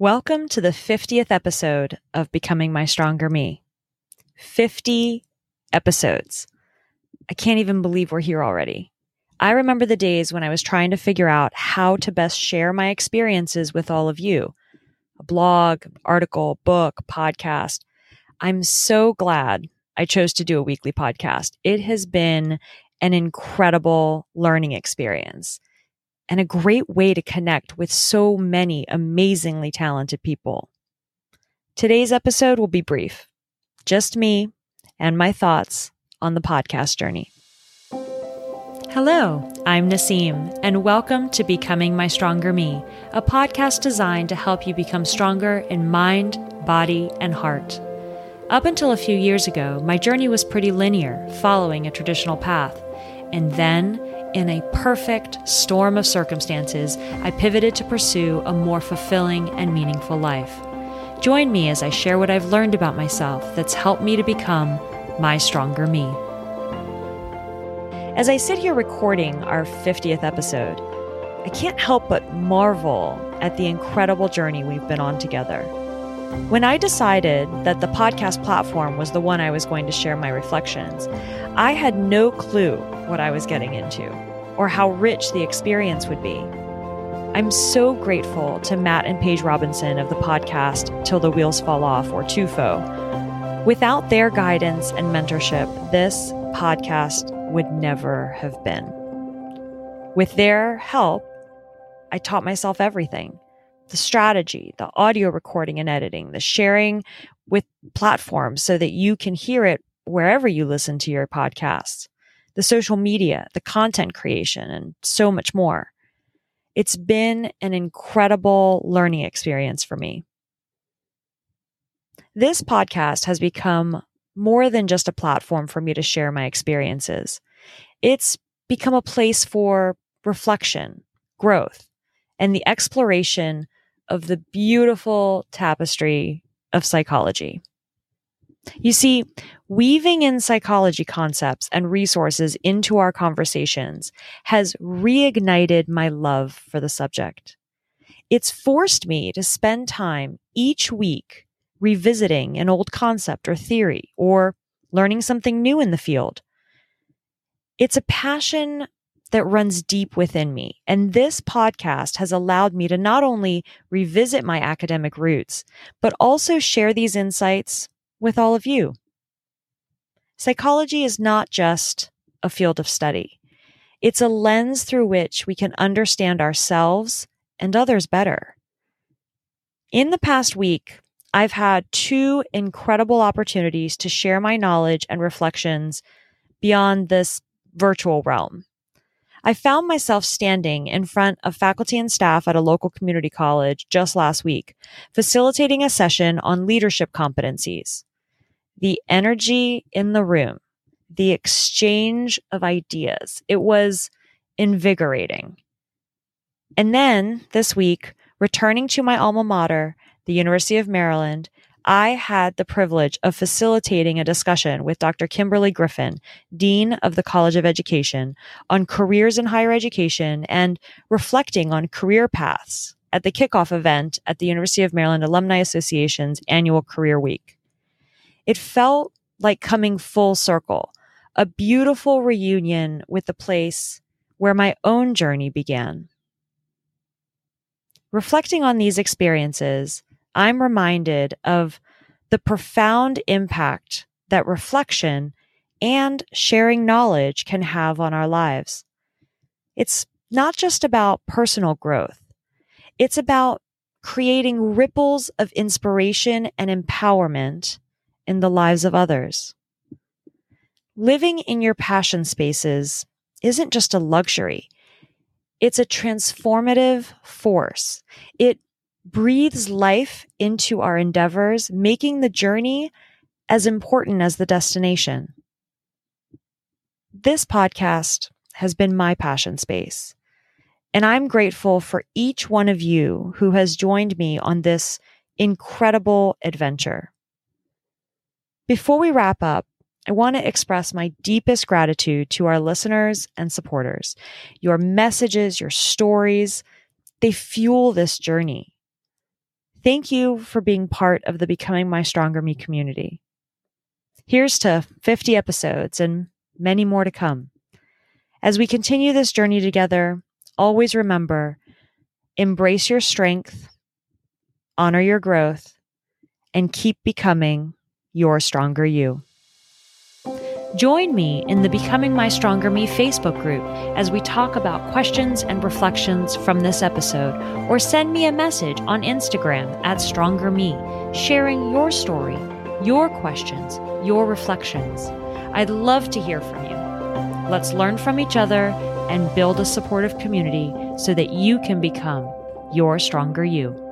Welcome to the 50th episode of Becoming My Stronger Me. 50 episodes. I can't even believe we're here already. I remember the days when I was trying to figure out how to best share my experiences with all of you a blog, article, book, podcast. I'm so glad I chose to do a weekly podcast. It has been an incredible learning experience and a great way to connect with so many amazingly talented people. Today's episode will be brief, just me and my thoughts on the podcast journey. Hello, I'm Nasim, and welcome to Becoming My Stronger Me, a podcast designed to help you become stronger in mind, body, and heart. Up until a few years ago, my journey was pretty linear, following a traditional path. And then, in a perfect storm of circumstances, I pivoted to pursue a more fulfilling and meaningful life. Join me as I share what I've learned about myself that's helped me to become my stronger me. As I sit here recording our 50th episode, I can't help but marvel at the incredible journey we've been on together. When I decided that the podcast platform was the one I was going to share my reflections, I had no clue what I was getting into or how rich the experience would be. I'm so grateful to Matt and Paige Robinson of the podcast Till the Wheels Fall Off or TUFO. Without their guidance and mentorship, this podcast would never have been. With their help, I taught myself everything the strategy, the audio recording and editing, the sharing with platforms so that you can hear it wherever you listen to your podcasts, the social media, the content creation, and so much more. It's been an incredible learning experience for me. This podcast has become more than just a platform for me to share my experiences. It's become a place for reflection, growth, and the exploration of the beautiful tapestry of psychology. You see, weaving in psychology concepts and resources into our conversations has reignited my love for the subject. It's forced me to spend time each week revisiting an old concept or theory or learning something new in the field. It's a passion that runs deep within me. And this podcast has allowed me to not only revisit my academic roots, but also share these insights with all of you. Psychology is not just a field of study. It's a lens through which we can understand ourselves and others better. In the past week, I've had two incredible opportunities to share my knowledge and reflections beyond this virtual realm. I found myself standing in front of faculty and staff at a local community college just last week, facilitating a session on leadership competencies. The energy in the room, the exchange of ideas, it was invigorating. And then this week, returning to my alma mater, the University of Maryland, I had the privilege of facilitating a discussion with Dr. Kimberly Griffin, Dean of the College of Education, on careers in higher education and reflecting on career paths at the kickoff event at the University of Maryland Alumni Association's annual Career Week. It felt like coming full circle, a beautiful reunion with the place where my own journey began. Reflecting on these experiences, I'm reminded of the profound impact that reflection and sharing knowledge can have on our lives. It's not just about personal growth. It's about creating ripples of inspiration and empowerment in the lives of others. Living in your passion spaces isn't just a luxury. It's a transformative force. It breathes life into our endeavors, making the journey as important as the destination. This podcast has been my passion space, and I'm grateful for each one of you who has joined me on this incredible adventure. Before we wrap up, I want to express my deepest gratitude to our listeners and supporters. Your messages, your stories, they fuel this journey. Thank you for being part of the Becoming My Stronger Me community. Here's to 50 episodes and many more to come. As we continue this journey together, always remember embrace your strength, honor your growth, and keep becoming your stronger you. Join me in the Becoming My Stronger Me Facebook group as we talk about questions and reflections from this episode, or send me a message on Instagram at Stronger Me, sharing your story, your questions, your reflections. I'd love to hear from you. Let's learn from each other and build a supportive community so that you can become your stronger you.